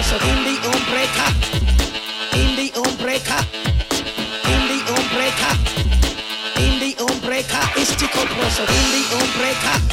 Soy indie hombreka, indie hombreka, indie hombreka, indie hombreka. Este compromiso indie hombreka.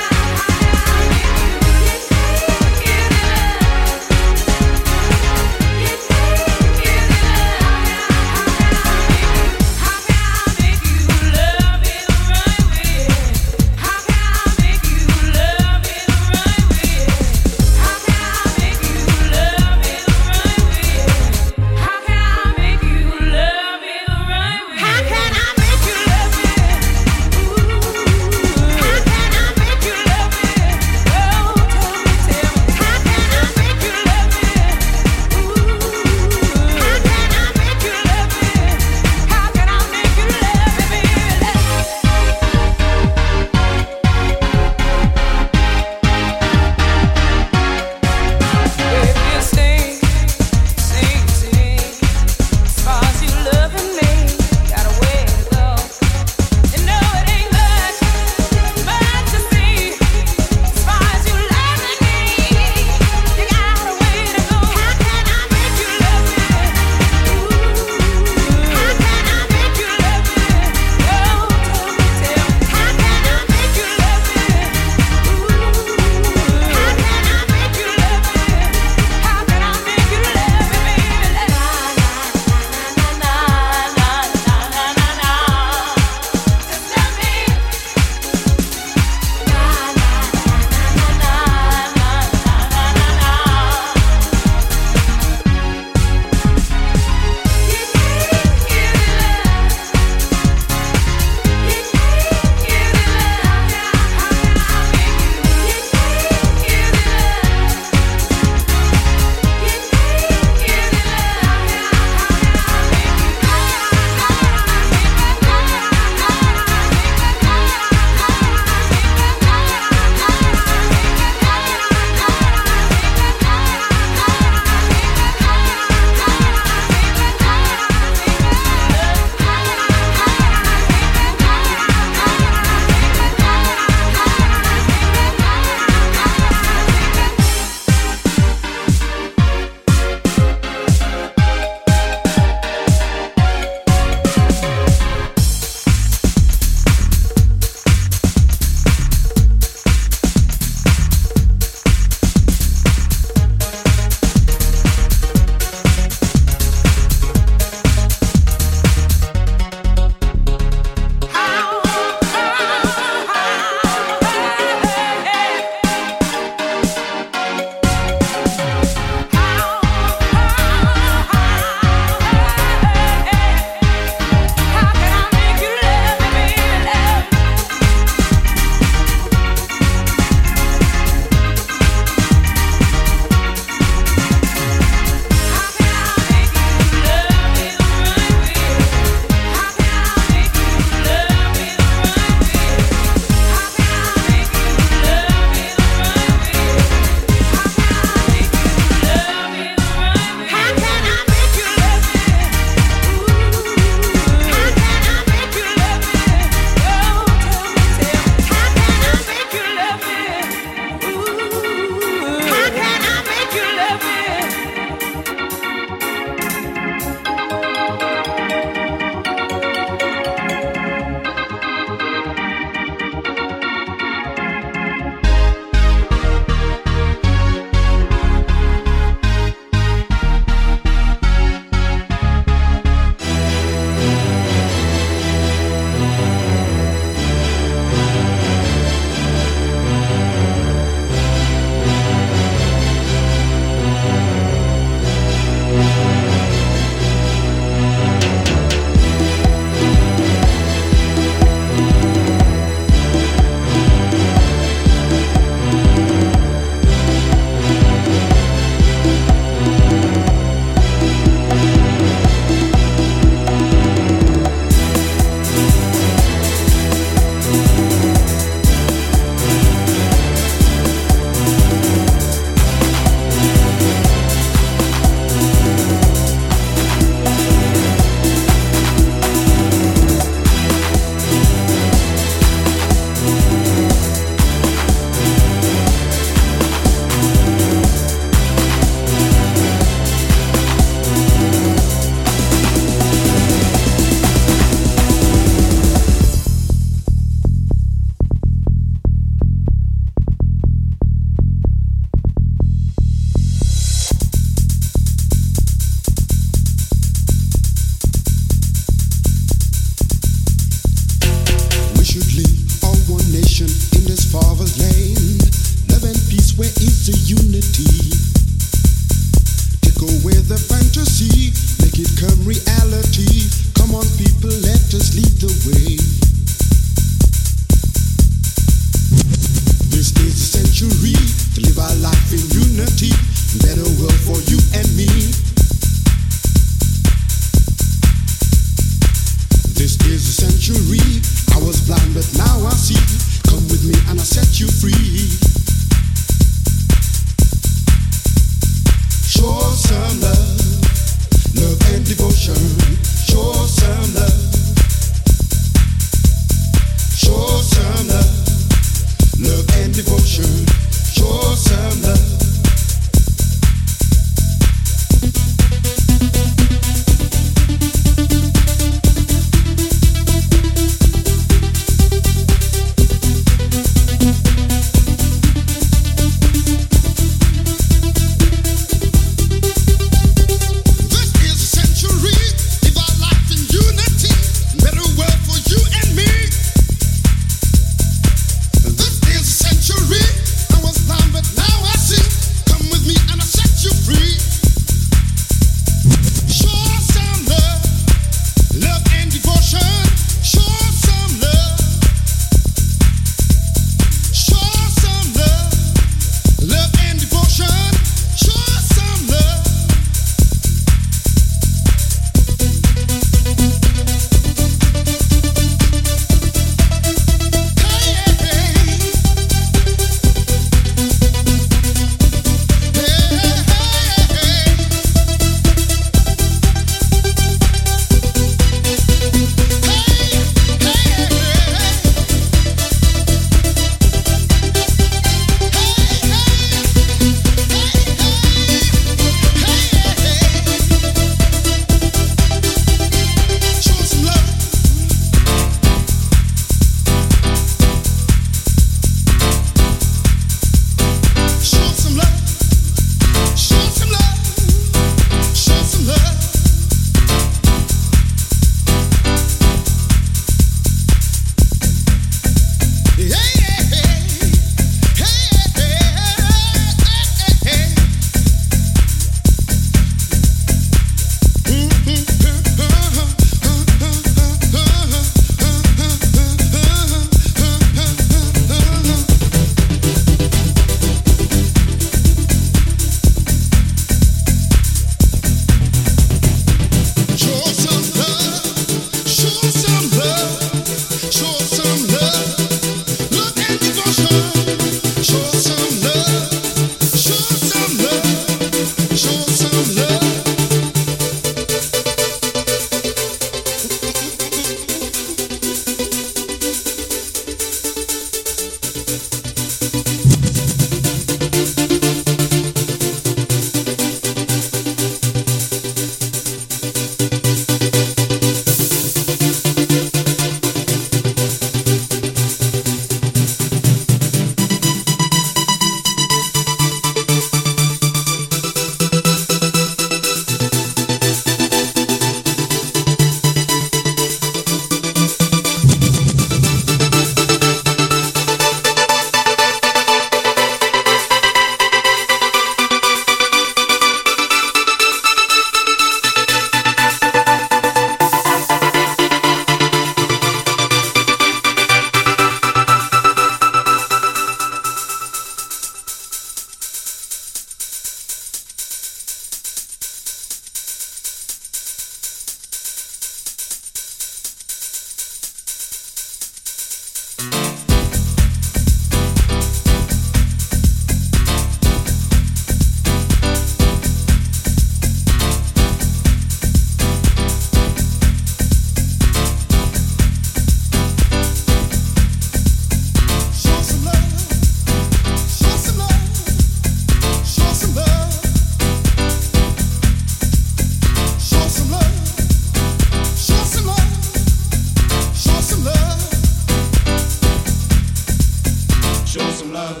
love.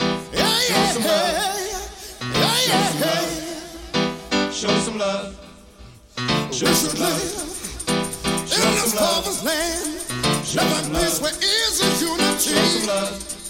Yeah, yeah, Show some love. Yeah, yeah, Show some love. Show some love. Show some love. Show some love. In this father's land, nothing place where is unity. Show some love.